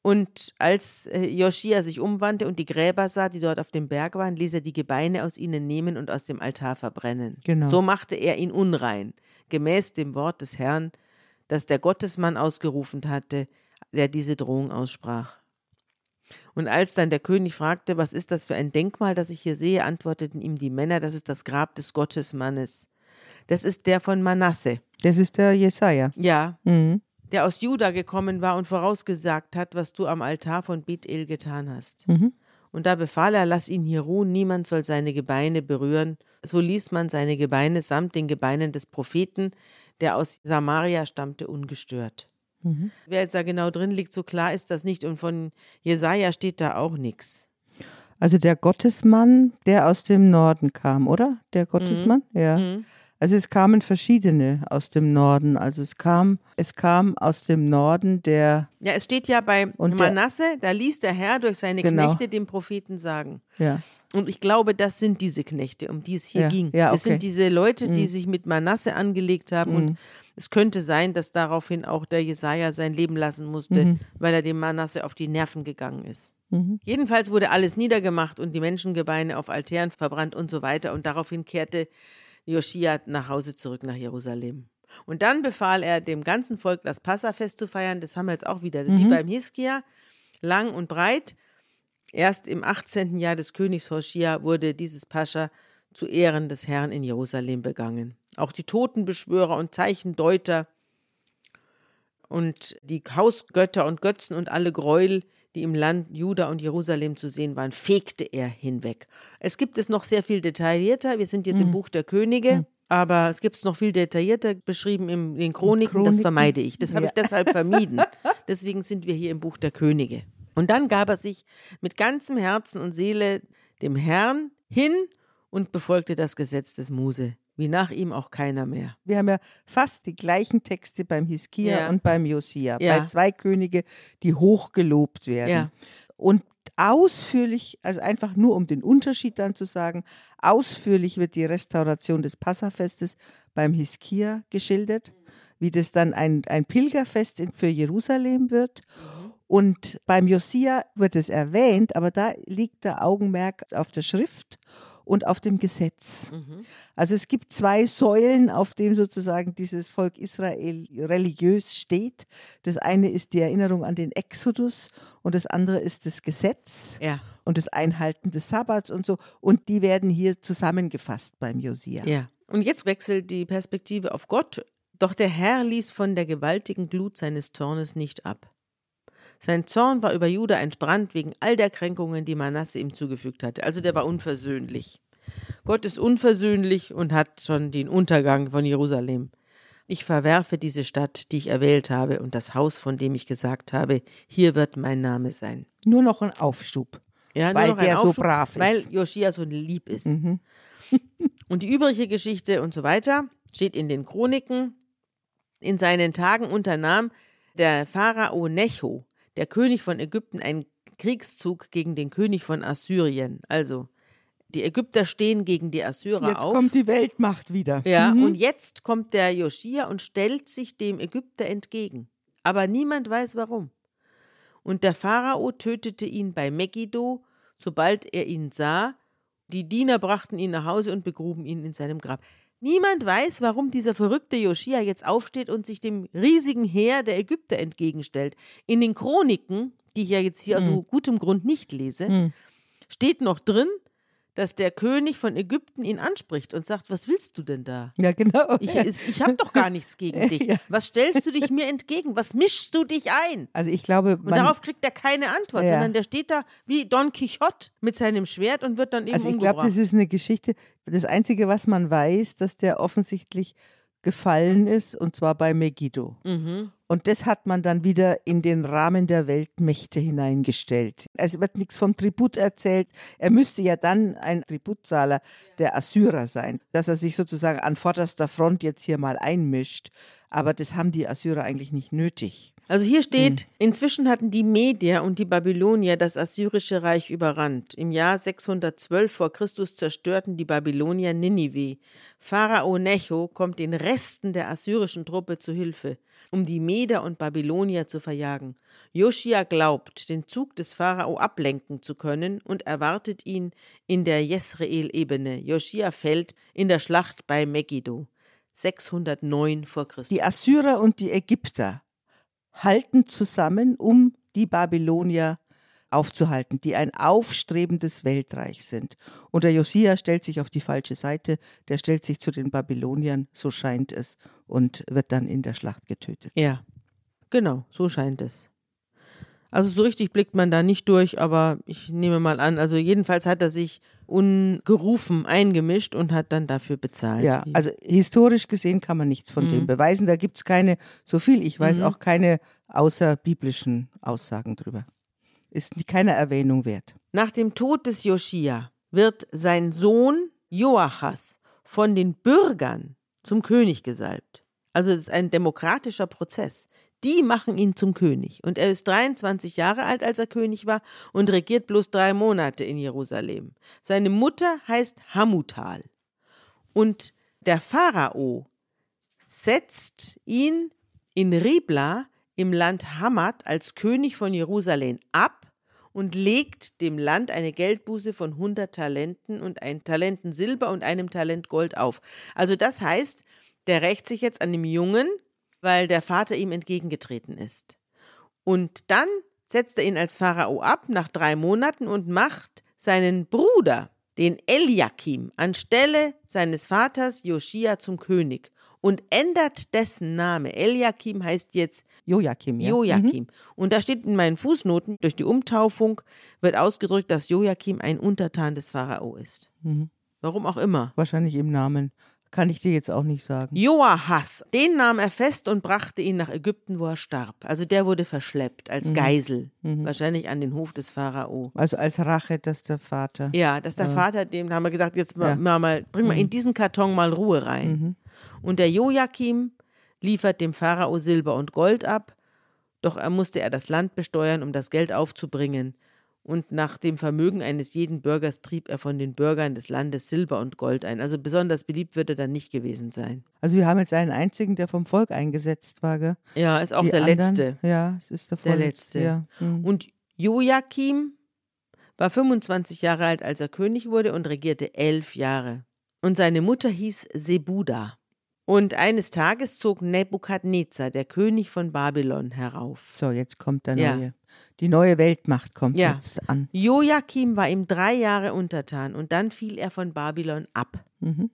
Und als äh, Joschia sich umwandte und die Gräber sah, die dort auf dem Berg waren, ließ er die Gebeine aus ihnen nehmen und aus dem Altar verbrennen. Genau. So machte er ihn unrein, gemäß dem Wort des Herrn, das der Gottesmann ausgerufen hatte, der diese Drohung aussprach. Und als dann der König fragte, was ist das für ein Denkmal, das ich hier sehe, antworteten ihm die Männer, das ist das Grab des Gottesmannes. Das ist der von Manasse. Das ist der Jesaja. Ja, Mhm. der aus Juda gekommen war und vorausgesagt hat, was du am Altar von Bethel getan hast. Mhm. Und da befahl er, lass ihn hier ruhen, niemand soll seine Gebeine berühren. So ließ man seine Gebeine samt den Gebeinen des Propheten, der aus Samaria stammte, ungestört. Mhm. Wer jetzt da genau drin liegt, so klar ist das nicht. Und von Jesaja steht da auch nichts. Also der Gottesmann, der aus dem Norden kam, oder? Der Gottesmann? Ja. Mhm. Also es kamen verschiedene aus dem Norden. Also es kam, es kam aus dem Norden der, Ja, es steht ja bei Und Manasse, da ließ der Herr durch seine Genau. Knechte dem Propheten sagen. ja, Und ich glaube, das sind diese Knechte, um die es hier Ja, ging. ja, Es okay. sind diese Leute, die Mhm. sich mit Manasse angelegt haben. Und es könnte sein, dass daraufhin auch der Jesaja sein Leben lassen musste, Mhm. weil er dem Manasse auf die Nerven gegangen ist. Mhm. Jedenfalls wurde alles niedergemacht und die Menschengebeine auf Altären verbrannt und so weiter. Und daraufhin kehrte Joschia nach Hause zurück nach Jerusalem. Und dann befahl er dem ganzen Volk, das Passafest zu feiern. Das haben wir jetzt auch wieder, wie Mhm. beim Hiskia, lang und breit. Erst im 18. Jahr des Königs Hoshia wurde dieses Pascha zu Ehren des Herrn in Jerusalem begangen. Auch die Totenbeschwörer und Zeichendeuter und die Hausgötter und Götzen und alle Gräuel, die im Land Juda und Jerusalem zu sehen waren, fegte er hinweg. Es gibt es noch sehr viel detaillierter. Wir sind jetzt im Buch der Könige, aber es gibt es noch viel detaillierter beschrieben in den Chroniken. Das Chroniken? vermeide ich. Das habe Ja. ich deshalb vermieden. Deswegen sind wir hier im Buch der Könige. Und dann gab er sich mit ganzem Herzen und Seele dem Herrn hin und befolgte das Gesetz des Mose, wie nach ihm auch keiner mehr. Wir haben ja fast die gleichen Texte beim Hiskia Ja. und beim Josia. Ja. Bei zwei Könige, die hochgelobt werden. Ja. Und ausführlich, also einfach nur um den Unterschied dann zu sagen, ausführlich wird die Restauration des Passafestes beim Hiskia geschildert, wie das dann ein, ein Pilgerfest für Jerusalem wird. Und beim Josia wird es erwähnt, aber da liegt der Augenmerk auf der Schrift und auf dem Gesetz. Also es gibt zwei Säulen, auf denen sozusagen dieses Volk Israel religiös steht. Das eine ist die Erinnerung an den Exodus und das andere ist das Gesetz Ja, und das Einhalten des Sabbats und so. Und die werden hier zusammengefasst beim Josia. ja. Und jetzt wechselt die Perspektive auf Gott. Doch der Herr ließ von der gewaltigen Glut seines Zornes nicht ab. Sein Zorn war über Juda entbrannt wegen all der Kränkungen, die Manasse ihm zugefügt hatte. Also der war unversöhnlich. Gott ist unversöhnlich und hat schon den Untergang von Jerusalem. Ich verwerfe diese Stadt, die ich erwählt habe, und das Haus, von dem ich gesagt habe, hier wird mein Name sein. Nur noch ein Aufschub. Ja, Weil der so Aufschub, brav ist. Weil Joschia so lieb ist. Mhm. Und die übrige Geschichte und so weiter steht in den Chroniken. In seinen Tagen unternahm der Pharao Necho, der König von Ägypten, einen Kriegszug gegen den König von Assyrien. Also, die Ägypter stehen gegen die Assyrer Jetzt auf. kommt die Weltmacht wieder. Ja, Mhm. und jetzt kommt der Joschia und stellt sich dem Ägypter entgegen. Aber niemand weiß warum. Und der Pharao tötete ihn bei Megiddo, sobald er ihn sah. Die Diener brachten ihn nach Hause und begruben ihn in seinem Grab. Niemand weiß, warum dieser verrückte Joschia jetzt aufsteht und sich dem riesigen Heer der Ägypter entgegenstellt. In den Chroniken, die ich ja jetzt hier aus so gutem Grund nicht lese, Mhm. steht noch drin, dass der König von Ägypten ihn anspricht und sagt, was willst du denn da? Ja, genau. Ich, ich habe doch gar nichts gegen dich. Ja. Was stellst du dich mir entgegen? Was mischst du dich ein? Also ich glaube, Und darauf kriegt er keine Antwort, Ja. sondern der steht da wie Don Quixote mit seinem Schwert und wird dann eben also ich glaube, das ist eine Geschichte. Das Einzige, was man weiß, dass der offensichtlich gefallen ist, und zwar bei Megiddo. mhm. Und das hat man dann wieder in den Rahmen der Weltmächte hineingestellt. Es wird nichts vom Tribut erzählt. Er müsste ja dann ein Tributzahler der Assyrer sein, dass er sich sozusagen an vorderster Front jetzt hier mal einmischt. Aber das haben die Assyrer eigentlich nicht nötig. Also hier steht, Hm. inzwischen hatten die Medier und die Babylonier das assyrische Reich überrannt. Im Jahr 612 vor Christus zerstörten die Babylonier Ninive. Pharao Necho kommt den Resten der assyrischen Truppe zu Hilfe, um die Meder und Babylonier zu verjagen. Joschia glaubt, den Zug des Pharao ablenken zu können und erwartet ihn in der Jesreel-Ebene. Joschia fällt in der Schlacht bei Megiddo. 609 vor Christus. Die Assyrer und die Ägypter halten zusammen, um die Babylonier aufzuhalten, die ein aufstrebendes Weltreich sind. Und der Josia stellt sich auf die falsche Seite, der stellt sich zu den Babyloniern, so scheint es, und wird dann in der Schlacht getötet. Ja, genau, so scheint es. Also so richtig blickt man da nicht durch, aber ich nehme mal an, also jedenfalls hat er sich ungerufen eingemischt und hat dann dafür bezahlt. Ja, also historisch gesehen kann man nichts von Mhm. dem beweisen. Da gibt es keine, so viel ich weiß, Mhm. auch keine außerbiblischen Aussagen drüber. Ist keiner Erwähnung wert. Nach dem Tod des Joschia wird sein Sohn Joachas von den Bürgern zum König gesalbt. Also es ist ein demokratischer Prozess. Die machen ihn zum König. Und er ist 23 Jahre alt, als er König war und regiert bloß drei Monate in Jerusalem. Seine Mutter heißt Hamutal. Und der Pharao setzt ihn in Ribla im Land Hamad als König von Jerusalem ab und legt dem Land eine Geldbuße von 100 Talenten und ein Talenten Silber und einem Talent Gold auf. Also das heißt, der rächt sich jetzt an dem Jungen, weil der Vater ihm entgegengetreten ist. Und dann setzt er ihn als Pharao ab nach drei Monaten und macht seinen Bruder, den Eliakim, anstelle seines Vaters Joschia zum König und ändert dessen Name. Eliakim heißt jetzt Joachim, ja. Joachim. Und da steht in meinen Fußnoten, durch die Umtaufung wird ausgedrückt, dass Joachim ein Untertan des Pharao ist. Mhm. Warum auch immer. Wahrscheinlich im Namen. Kann ich dir jetzt auch nicht sagen. Joahas, den nahm er fest und brachte ihn nach Ägypten, wo er starb. Also der wurde verschleppt als Geisel, wahrscheinlich an den Hof des Pharao. Also als Rache, dass der Vater. Ja, dass der Vater, dem haben wir gesagt, jetzt Ja. mal, mal bring mal in diesen Karton mal Ruhe rein. Und der Joachim liefert dem Pharao Silber und Gold ab, doch er musste er das Land besteuern, um das Geld aufzubringen. Und nach dem Vermögen eines jeden Bürgers trieb er von den Bürgern des Landes Silber und Gold ein. Also besonders beliebt wird er dann nicht gewesen sein. Also wir haben jetzt einen einzigen, der vom Volk eingesetzt war, gell? Ja, ist auch Die der anderen, Letzte. Ja, es ist der, Der Letzte. Ja. Mhm. Und Joachim war 25 Jahre alt, als er König wurde und regierte elf Jahre. Und seine Mutter hieß Sebuda. Und eines Tages zog Nebukadnezar, der König von Babylon, herauf. So, jetzt kommt der Ja. neue. Die neue Weltmacht kommt Ja. jetzt an. Joachim war ihm drei Jahre untertan und dann fiel er von Babylon ab. Mhm.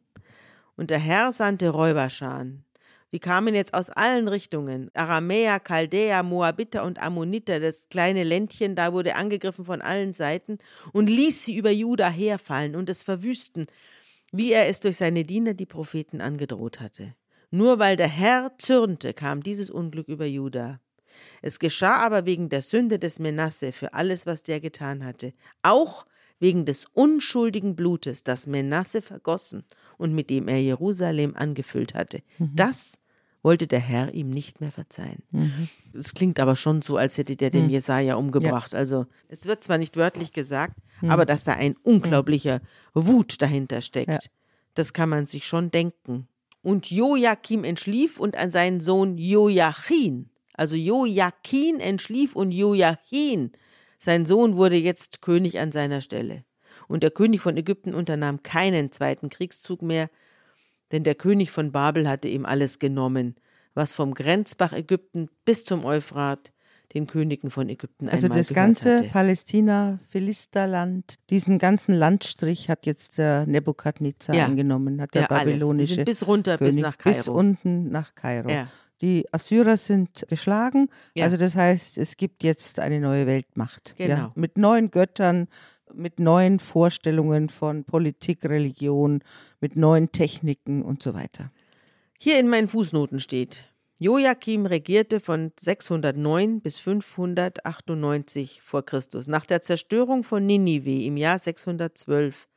Und der Herr sandte Räuberscharen. Die kamen jetzt aus allen Richtungen. Aramäer, Chaldäer, Moabiter und Ammoniter, das kleine Ländchen, da wurde angegriffen von allen Seiten und ließ sie über Juda herfallen und es verwüsten, wie er es durch seine Diener, die Propheten, angedroht hatte. Nur weil der Herr zürnte, kam dieses Unglück über Juda. Es geschah aber wegen der Sünde des Menasse für alles, was der getan hatte, auch wegen des unschuldigen Blutes, das Menasse vergossen und mit dem er Jerusalem angefüllt hatte. Das wollte der Herr ihm nicht mehr verzeihen. Es klingt aber schon so, als hätte der den Jesaja umgebracht. Also, es wird zwar nicht wörtlich gesagt, aber dass da ein unglaublicher Wut dahinter steckt, Ja. das kann man sich schon denken. Und Joachim entschlief und an seinen Sohn Joachim, also Joachim entschlief und Joachim, sein Sohn wurde jetzt König an seiner Stelle. Und der König von Ägypten unternahm keinen zweiten Kriegszug mehr, denn der König von Babel hatte ihm alles genommen, was vom Grenzbach Ägypten bis zum Euphrat den Königen von Ägypten Also einmal das gehört ganze hatte. Palästina, Philisterland, diesen ganzen Landstrich hat jetzt der Nebukadnezar Ja. eingenommen, hat der ja, alles. Babylonische sind bis runter, König bis nach bis Kairo. unten nach Kairo. Ja. Die Assyrer sind geschlagen, also das heißt, es gibt jetzt eine neue Weltmacht. Genau. Mit neuen Göttern, mit neuen Vorstellungen von Politik, Religion, mit neuen Techniken und so weiter. Hier in meinen Fußnoten steht, Joachim regierte von 609 bis 598 vor Christus. Nach der Zerstörung von Ninive im Jahr 612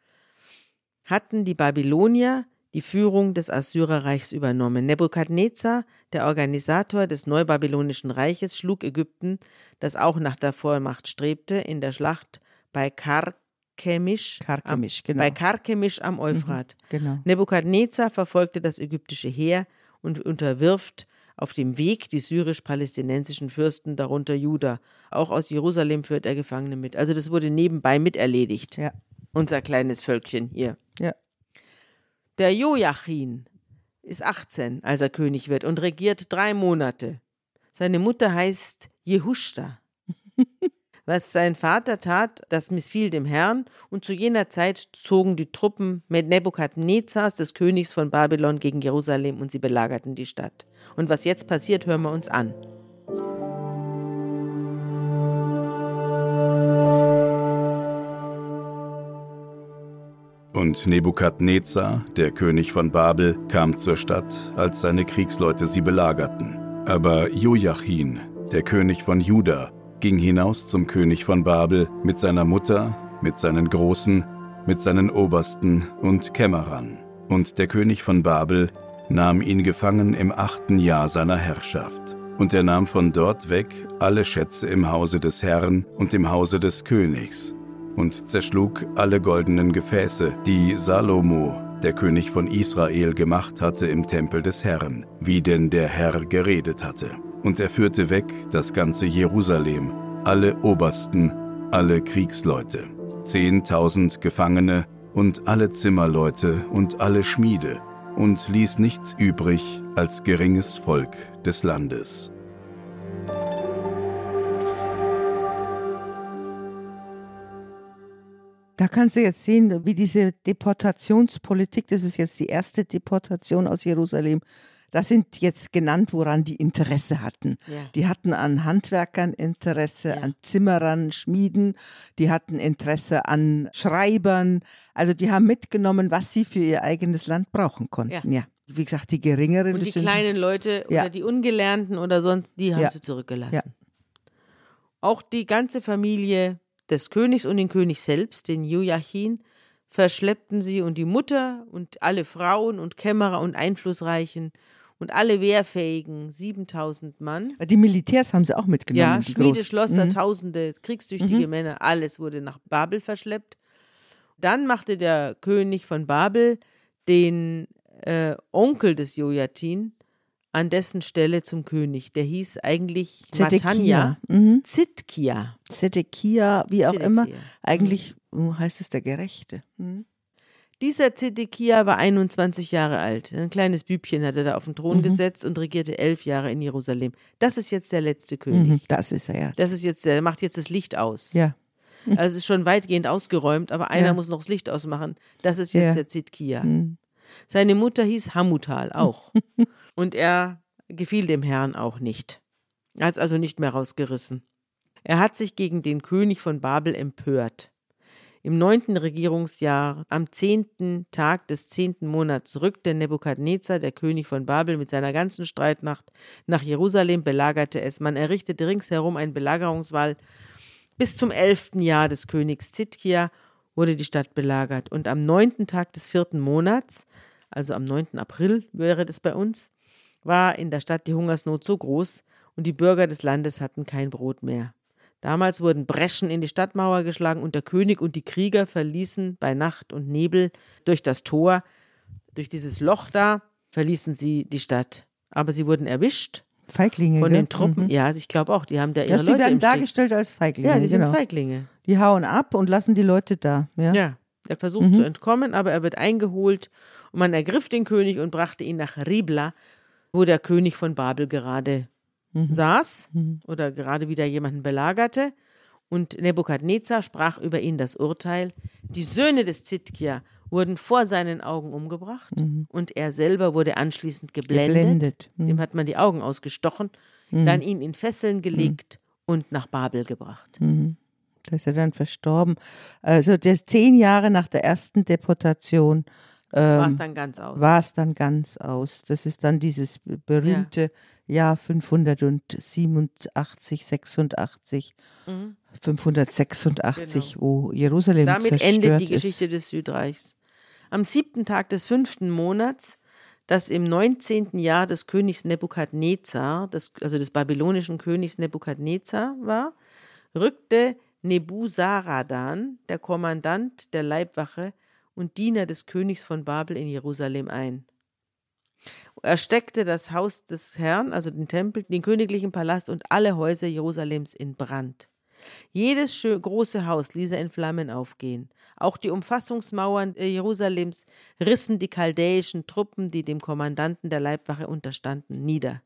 hatten die Babylonier die Führung des Assyrerreichs übernommen. Nebukadnezar, der Organisator des neubabylonischen Reiches, schlug Ägypten, das auch nach der Vormacht strebte, in der Schlacht bei Karkemisch, Karkemisch, am, genau. bei Karkemisch am Euphrat. Genau. Nebukadnezar verfolgte das ägyptische Heer und unterwirft auf dem Weg die syrisch-palästinensischen Fürsten, darunter Juda. Auch aus Jerusalem führt er Gefangene mit. Also das wurde nebenbei miterledigt. Ja. Unser kleines Völkchen hier. Ja. Der Joachim ist 18, als er König wird und regiert drei Monate. Seine Mutter heißt Jehushta. Was sein Vater tat, das missfiel dem Herrn, und zu jener Zeit zogen die Truppen mit Nebukadnezars, des Königs von Babylon, gegen Jerusalem und sie belagerten die Stadt. Und was jetzt passiert, hören wir uns an. Und Nebukadnezar, der König von Babel, kam zur Stadt, als seine Kriegsleute sie belagerten. Aber Joachim, der König von Juda, ging hinaus zum König von Babel mit seiner Mutter, mit seinen Großen, mit seinen Obersten und Kämmerern. Und der König von Babel nahm ihn gefangen im achten Jahr seiner Herrschaft. Und er nahm von dort weg alle Schätze im Hause des Herrn und im Hause des Königs und zerschlug alle goldenen Gefäße, die Salomo, der König von Israel, gemacht hatte im Tempel des Herrn, wie denn der Herr geredet hatte. Und er führte weg das ganze Jerusalem, alle Obersten, alle Kriegsleute, zehntausend Gefangene und alle Zimmerleute und alle Schmiede, und ließ nichts übrig als geringes Volk des Landes. Da kannst du jetzt sehen, wie diese Deportationspolitik, das ist jetzt die erste Deportation aus Jerusalem, das sind jetzt genannt, woran die Interesse hatten. Ja. Die hatten an Handwerkern Interesse, Ja. an Zimmerern, Schmieden, die hatten Interesse an Schreibern. Also die haben mitgenommen, was sie für ihr eigenes Land brauchen konnten. Ja. Wie gesagt, die geringeren. Und die sind- kleinen Leute Ja. oder die Ungelernten oder sonst, die haben Ja. sie zurückgelassen. Ja. Auch die ganze Familie des Königs und den König selbst, den Joachim, verschleppten sie und die Mutter und alle Frauen und Kämmerer und Einflussreichen und alle Wehrfähigen, 7000 Mann. Die Militärs haben sie auch mitgenommen. Ja, Schmiede. Schlosser, Mhm. tausende kriegstüchtige Männer, alles wurde nach Babel verschleppt. Dann machte der König von Babel den äh, Onkel des Joachim an dessen Stelle zum König. Der hieß eigentlich Matanja Zedekia. Mhm. Zitkia. Zedekia, wie auch immer. Zedekia. Eigentlich oh, heißt es der Gerechte. Mhm. Dieser Zedekia war 21 Jahre alt. Ein kleines Bübchen hat er da auf den Thron Mhm. gesetzt und regierte elf Jahre in Jerusalem. Das ist jetzt der letzte Mhm. König. Das ist er ja. Das ist jetzt, der macht jetzt das Licht aus. ja. Also es ist schon weitgehend ausgeräumt, aber einer Ja. muss noch das Licht ausmachen. Das ist jetzt Ja. der Zitkia. Mhm. Seine Mutter hieß Hamutal auch. Und er gefiel dem Herrn auch nicht. Er hat es also nicht mehr rausgerissen. Er hat sich gegen den König von Babel empört. Im neunten Regierungsjahr, am zehnten Tag des zehnten Monats, rückte Nebukadnezar, der König von Babel, mit seiner ganzen Streitmacht nach Jerusalem, belagerte es. Man errichtete ringsherum einen Belagerungswall. Bis zum elften Jahr des Königs Zitkia wurde die Stadt belagert. Und am neunten Tag des vierten Monats, also am 9. April wäre das bei uns, war in der Stadt die Hungersnot so groß und die Bürger des Landes hatten kein Brot mehr. Damals wurden Breschen in die Stadtmauer geschlagen und der König und die Krieger verließen bei Nacht und Nebel durch das Tor, durch dieses Loch da, verließen sie die Stadt. Aber sie wurden erwischt Feiglinge. von den Truppen. Mhm. Ja, ich glaube auch, die haben da ihre die Leute werden im Stich. dargestellt als Feiglinge. Ja, die sind genau. Feiglinge. Die hauen ab und lassen die Leute da. Ja. Ja, er versucht zu entkommen, aber er wird eingeholt und man ergriff den König und brachte ihn nach Ribla, wo der König von Babel gerade saß oder gerade wieder jemanden belagerte. Und Nebukadnezar sprach über ihn das Urteil. Die Söhne des Zitkia wurden vor seinen Augen umgebracht und er selber wurde anschließend geblendet. Geblendet. Mhm. Dem hat man die Augen ausgestochen, dann ihn in Fesseln gelegt und nach Babel gebracht. Da ist er dann verstorben. Also der zehn Jahre nach der ersten Deportation War es ähm, dann ganz aus. war es dann ganz aus. Das ist dann dieses berühmte Jahr 587, 86, 586, wo Jerusalem Mhm. Genau. Damit zerstört endet die ist. Geschichte des Südreichs. Am siebten Tag des fünften Monats, das im 19. Jahr des Königs Nebukadnezar, des, also des babylonischen Königs Nebukadnezar war, rückte Nebuzaradan, der Kommandant der Leibwache und Diener des Königs von Babel in Jerusalem ein. Er steckte das Haus des Herrn, also den Tempel, den königlichen Palast und alle Häuser Jerusalems in Brand. Jedes große Haus ließ er in Flammen aufgehen. Auch die Umfassungsmauern äh, Jerusalems rissen die chaldäischen Truppen, die dem Kommandanten der Leibwache unterstanden, nieder.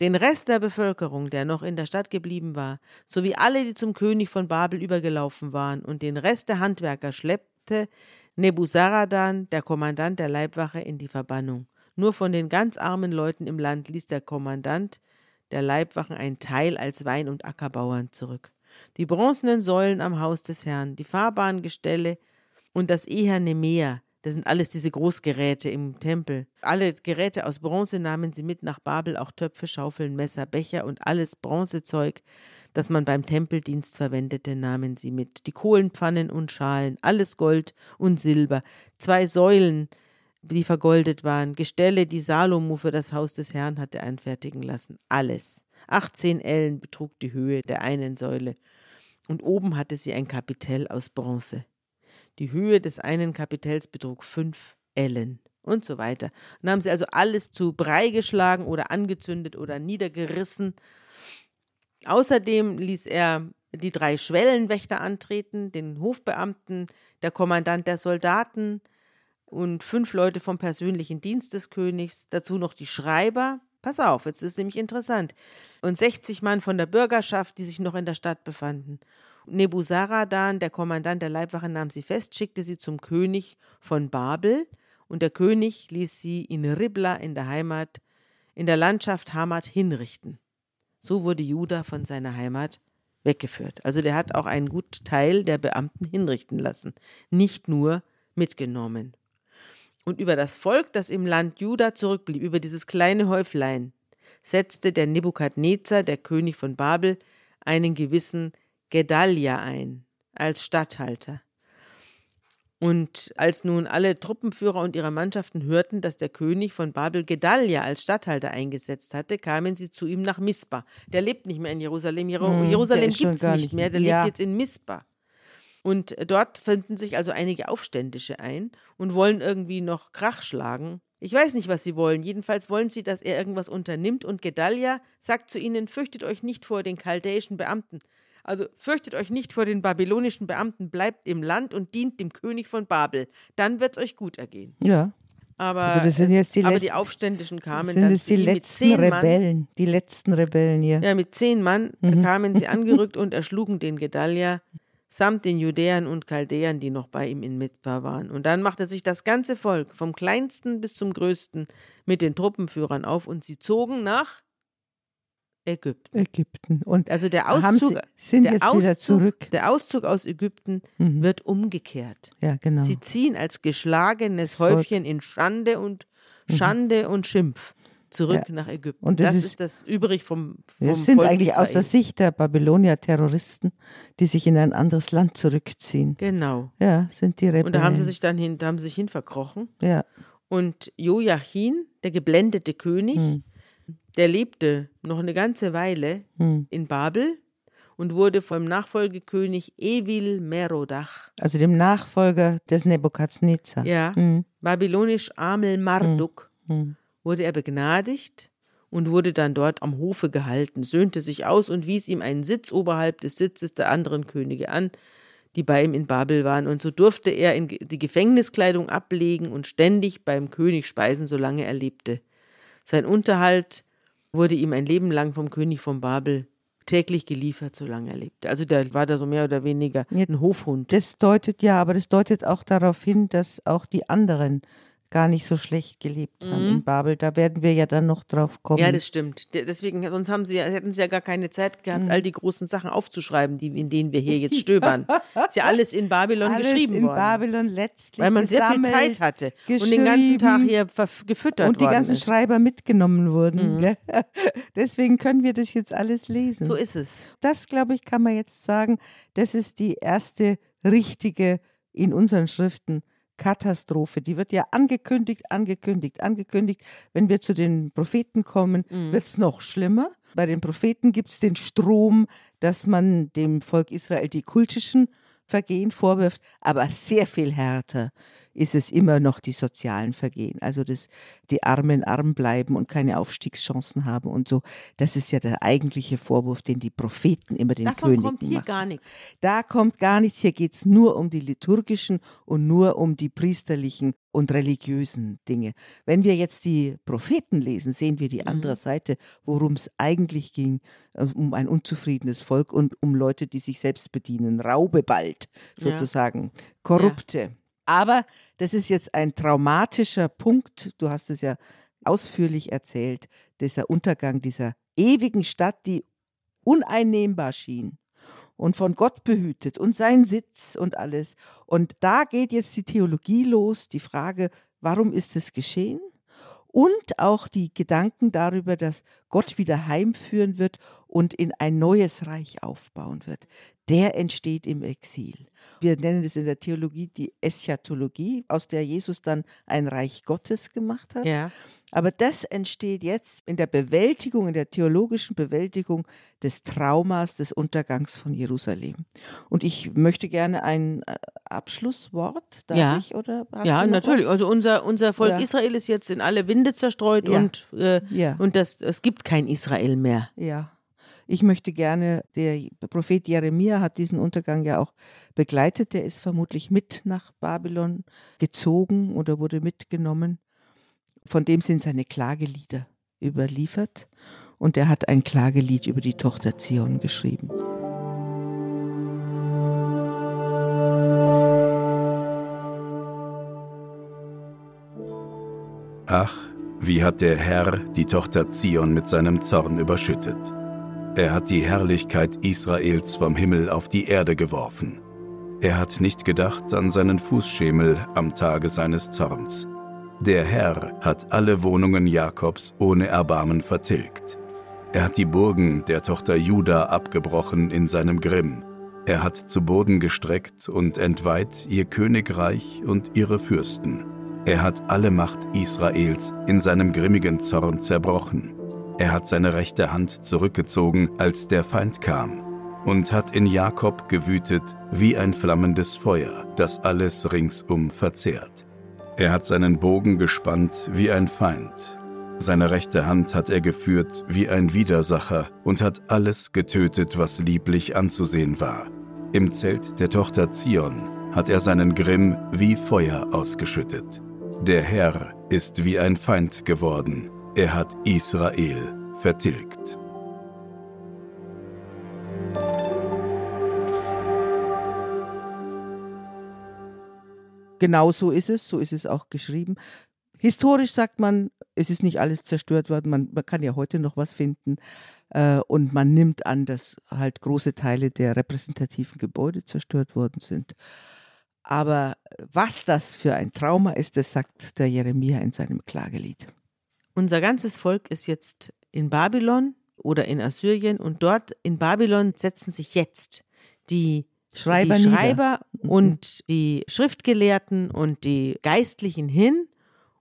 Den Rest der Bevölkerung, der noch in der Stadt geblieben war, sowie alle, die zum König von Babel übergelaufen waren, und den Rest der Handwerker schleppte Nebuzaradan, der Kommandant der Leibwache, in die Verbannung. Nur von den ganz armen Leuten im Land ließ der Kommandant der Leibwachen einen Teil als Wein- und Ackerbauern zurück. Die bronzenen Säulen am Haus des Herrn, die fahrbaren Gestelle, und das eherne Meer. Das sind alles diese Großgeräte im Tempel. Alle Geräte aus Bronze nahmen sie mit nach Babel, auch Töpfe, Schaufeln, Messer, Becher und alles Bronzezeug, das man beim Tempeldienst verwendete, nahmen sie mit. Die Kohlenpfannen und Schalen, alles Gold und Silber, zwei Säulen, die vergoldet waren, Gestelle, die Salomo für das Haus des Herrn hatte einfertigen lassen, alles. 18 Ellen betrug die Höhe der einen Säule, und oben hatte sie ein Kapitell aus Bronze. Die Höhe des einen Kapitells betrug fünf Ellen und so weiter. Und haben sie also alles zu Brei geschlagen oder angezündet oder niedergerissen. Außerdem ließ er die drei Schwellenwächter antreten, den Hofbeamten, der Kommandant der Soldaten und fünf Leute vom persönlichen Dienst des Königs, dazu noch die Schreiber. Pass auf, jetzt ist nämlich interessant. Und 60 Mann von der Bürgerschaft, die sich noch in der Stadt befanden. Nebuzaradan, der Kommandant der Leibwache, nahm sie fest, schickte sie zum König von Babel, und der König ließ sie in Ribla in der Heimat, in der Landschaft Hamad hinrichten. So wurde Juda von seiner Heimat weggeführt. Also der hat auch einen guten Teil der Beamten hinrichten lassen, nicht nur mitgenommen. Und über das Volk, das im Land Juda zurückblieb, über dieses kleine Häuflein, setzte der Nebukadnezar, der König von Babel, einen gewissen Gedalia ein als Statthalter. Und als nun alle Truppenführer und ihre Mannschaften hörten, dass der König von Babel Gedalia als Statthalter eingesetzt hatte, kamen sie zu ihm nach Mispa. Der lebt nicht mehr in Jerusalem. Jer hm, Jerusalem gibt es nicht mehr, der ja. lebt jetzt in Mispa. Und dort finden sich also einige Aufständische ein und wollen irgendwie noch Krach schlagen. Ich weiß nicht, was sie wollen. Jedenfalls wollen sie, dass er irgendwas unternimmt. Und Gedalia sagt zu ihnen: Fürchtet euch nicht vor den chaldäischen Beamten. Also fürchtet euch nicht vor den babylonischen Beamten, bleibt im Land und dient dem König von Babel. Dann wird es euch gut ergehen. Ja. Aber, also das sind jetzt die, aber letzten, die Aufständischen kamen sind dann es die letzten Rebellen, Mann, die letzten Rebellen hier. Ja, mit zehn Mann mhm. kamen sie angerückt und erschlugen den Gedalia samt den Judäern und Chaldäern, die noch bei ihm in Mizpah waren. Und dann machte sich das ganze Volk, vom kleinsten bis zum größten, mit den Truppenführern auf und sie zogen nach Ägypten. Ägypten. Und also der Auszug, Sie, sind der Auszug. Der Auszug aus Ägypten mhm. wird umgekehrt. Ja, genau. Sie ziehen als geschlagenes Häufchen in Schande und mhm. Schande mhm. und Schimpf zurück ja. nach Ägypten. Und das, das ist, ist, das übrig vom, vom Das sind Volk eigentlich Israel. aus der Sicht der Babylonier Terroristen, die sich in ein anderes Land zurückziehen. Genau. Ja, sind die Rebellen. Und da haben sie sich dann hin, da haben sie sich hin verkrochen. Ja. Und Joachim, der geblendete König, mhm der lebte noch eine ganze Weile hm. in Babel und wurde vom Nachfolgekönig Evil Merodach. Also dem Nachfolger des Nebukadnezar. Ja, hm. babylonisch Amel Marduk, hm. hm. wurde er begnadigt und wurde dann dort am Hofe gehalten, söhnte sich aus und wies ihm einen Sitz oberhalb des Sitzes der anderen Könige an, die bei ihm in Babel waren. Und so durfte er die Gefängniskleidung ablegen und ständig beim König speisen, solange er lebte. Sein Unterhalt wurde ihm ein Leben lang vom König von Babel täglich geliefert, solange er lebte. Also der war da so mehr oder weniger ein Hofhund. Das deutet ja, aber das deutet auch darauf hin, dass auch die anderen gar nicht so schlecht gelebt haben mhm. in Babel. Da werden wir ja dann noch drauf kommen. Ja, das stimmt. Deswegen, sonst haben sie, hätten sie ja gar keine Zeit gehabt, mhm. all die großen Sachen aufzuschreiben, die, in denen wir hier jetzt stöbern. ist ja alles in Babylon alles geschrieben in worden. Babylon letztlich Weil man sehr viel Zeit hatte und den ganzen Tag hier gefüttert Und die ganzen ist. Schreiber mitgenommen wurden. Mhm. Deswegen können wir das jetzt alles lesen. So ist es. Das, glaube ich, kann man jetzt sagen, das ist die erste richtige in unseren Schriften Katastrophe. Die wird ja angekündigt, angekündigt, angekündigt. Wenn wir zu den Propheten kommen, mhm. wird es noch schlimmer. Bei den Propheten gibt es den Strom, dass man dem Volk Israel die kultischen Vergehen vorwirft, aber sehr viel härter ist es immer noch die sozialen Vergehen. Also dass die Armen arm bleiben und keine Aufstiegschancen haben und so. Das ist ja der eigentliche Vorwurf, den die Propheten immer den Davon Königen kommt hier machen. gar nichts. Da kommt gar nichts. Hier geht es nur um die liturgischen und nur um die priesterlichen und religiösen Dinge. Wenn wir jetzt die Propheten lesen, sehen wir die andere mhm. Seite, worum es eigentlich ging, äh, um ein unzufriedenes Volk und um Leute, die sich selbst bedienen, Raube bald sozusagen, ja. Korrupte. Ja. Aber das ist jetzt ein traumatischer Punkt. Du hast es ja ausführlich erzählt, dieser Untergang dieser ewigen Stadt, die uneinnehmbar schien. und von Gott behütet und sein Sitz und alles. Und da geht jetzt die Theologie los, die Frage, warum ist es geschehen? Und auch die Gedanken darüber, dass Gott wieder heimführen wird und in ein neues Reich aufbauen wird. Der entsteht im Exil. Wir nennen es in der Theologie die Eschatologie, aus der Jesus dann ein Reich Gottes gemacht hat. Ja. Aber das entsteht jetzt in der Bewältigung, in der theologischen Bewältigung des Traumas des Untergangs von Jerusalem. Und ich möchte gerne ein äh, Abschlusswort, darf Ja. ich? Oder hast Ja, natürlich. Was? Also unser, unser Volk Ja. Israel ist jetzt in alle Winde zerstreut Ja. und, äh, und das, es gibt kein Israel mehr. Ja. Ich möchte gerne, der Prophet Jeremia hat diesen Untergang ja auch begleitet. Der ist vermutlich mit nach Babylon gezogen oder wurde mitgenommen. Von dem sind seine Klagelieder überliefert. Und er hat ein Klagelied über die Tochter Zion geschrieben. Ach, wie hat der Herr die Tochter Zion mit seinem Zorn überschüttet. Er hat die Herrlichkeit Israels vom Himmel auf die Erde geworfen. Er hat nicht gedacht an seinen Fußschemel am Tage seines Zorns. Der Herr hat alle Wohnungen Jakobs ohne Erbarmen vertilgt. Er hat die Burgen der Tochter Juda abgebrochen in seinem Grimm. Er hat zu Boden gestreckt und entweiht ihr Königreich und ihre Fürsten. Er hat alle Macht Israels in seinem grimmigen Zorn zerbrochen. Er hat seine rechte Hand zurückgezogen, als der Feind kam, und hat in Jakob gewütet wie ein flammendes Feuer, das alles ringsum verzehrt. Er hat seinen Bogen gespannt wie ein Feind. Seine rechte Hand hat er geführt wie ein Widersacher und hat alles getötet, was lieblich anzusehen war. Im Zelt der Tochter Zion hat er seinen Grimm wie Feuer ausgeschüttet. Der Herr ist wie ein Feind geworden. Er hat Israel vertilgt. Genau so ist es, so ist es auch geschrieben. Historisch sagt man, es ist nicht alles zerstört worden, man, man kann ja heute noch was finden äh, und man nimmt an, dass halt große Teile der repräsentativen Gebäude zerstört worden sind. Aber was das für ein Trauma ist, das sagt der Jeremia in seinem Klagelied. Unser ganzes Volk ist jetzt in Babylon oder in Assyrien und dort in Babylon setzen sich jetzt die Schreiber die. Schreiber Mhm. und die Schriftgelehrten und die Geistlichen hin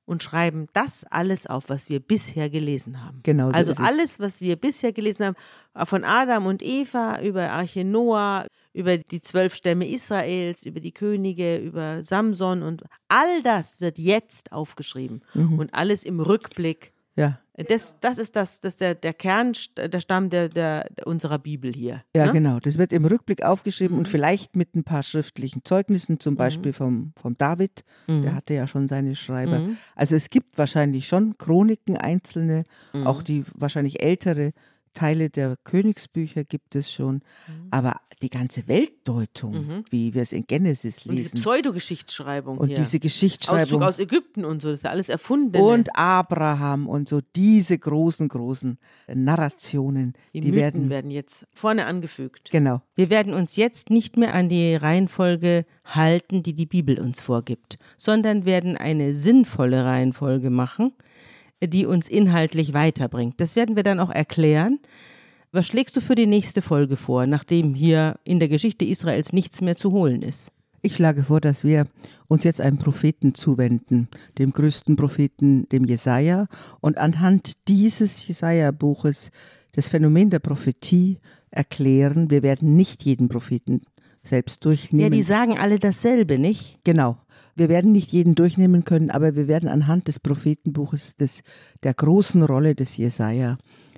und schreiben das alles auf, was wir bisher gelesen haben. Genau so also alles, was wir bisher gelesen haben, von Adam und Eva über Arche Noah, über die zwölf Stämme Israels, über die Könige, über Samson und all das wird jetzt aufgeschrieben Mhm. und alles im Rückblick. Ja, Das, das ist das, das der, der Kern, der Stamm der, der, unserer Bibel hier. ja ne? genau. Das wird im Rückblick aufgeschrieben und Mhm. vielleicht mit ein paar schriftlichen Zeugnissen, zum Beispiel vom, vom David. Mhm. Der hatte ja schon seine Schreiber. Mhm. Also es gibt wahrscheinlich schon Chroniken, einzelne, Mhm. auch die wahrscheinlich ältere Teile der Königsbücher gibt es schon. Aber die ganze Weltdeutung, Mhm. wie wir es in Genesis Und diese lesen Pseudogeschichtsschreibung und hier. diese Auszug Geschichtsschreibung aus Ägypten und so, das ist ja alles erfunden. und Abraham und so diese großen, großen Narrationen, die, die, Mythen werden, werden, jetzt vorne angefügt. genau, Wir werden uns jetzt nicht mehr an die Reihenfolge halten, die die Bibel uns vorgibt, sondern werden eine sinnvolle Reihenfolge machen, die uns inhaltlich weiterbringt. Das werden wir dann auch erklären. Was schlägst du für die nächste Folge vor, nachdem hier in der Geschichte Israels nichts mehr zu holen ist? Ich schlage vor, dass wir uns jetzt einem Propheten zuwenden, dem größten Propheten, dem Jesaja, und anhand dieses Jesaja-Buches das Phänomen der Prophetie erklären. Wir werden nicht jeden Propheten selbst durchnehmen. Ja, die sagen alle dasselbe, nicht? Genau. Wir werden nicht jeden durchnehmen können, aber wir werden anhand des Prophetenbuches, des, der großen Rolle des Jesaja,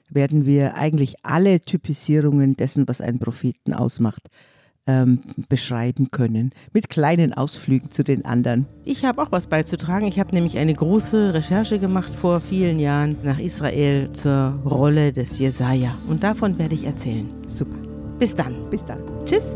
werden wir eigentlich alle Typisierungen dessen, was einen Propheten ausmacht, ähm, beschreiben können. Mit kleinen Ausflügen zu den anderen. Ich habe auch was beizutragen. Ich habe nämlich eine große Recherche gemacht vor vielen Jahren nach Israel zur Rolle des Jesaja. Und davon werde ich erzählen. Super. Bis dann. Bis dann. Tschüss.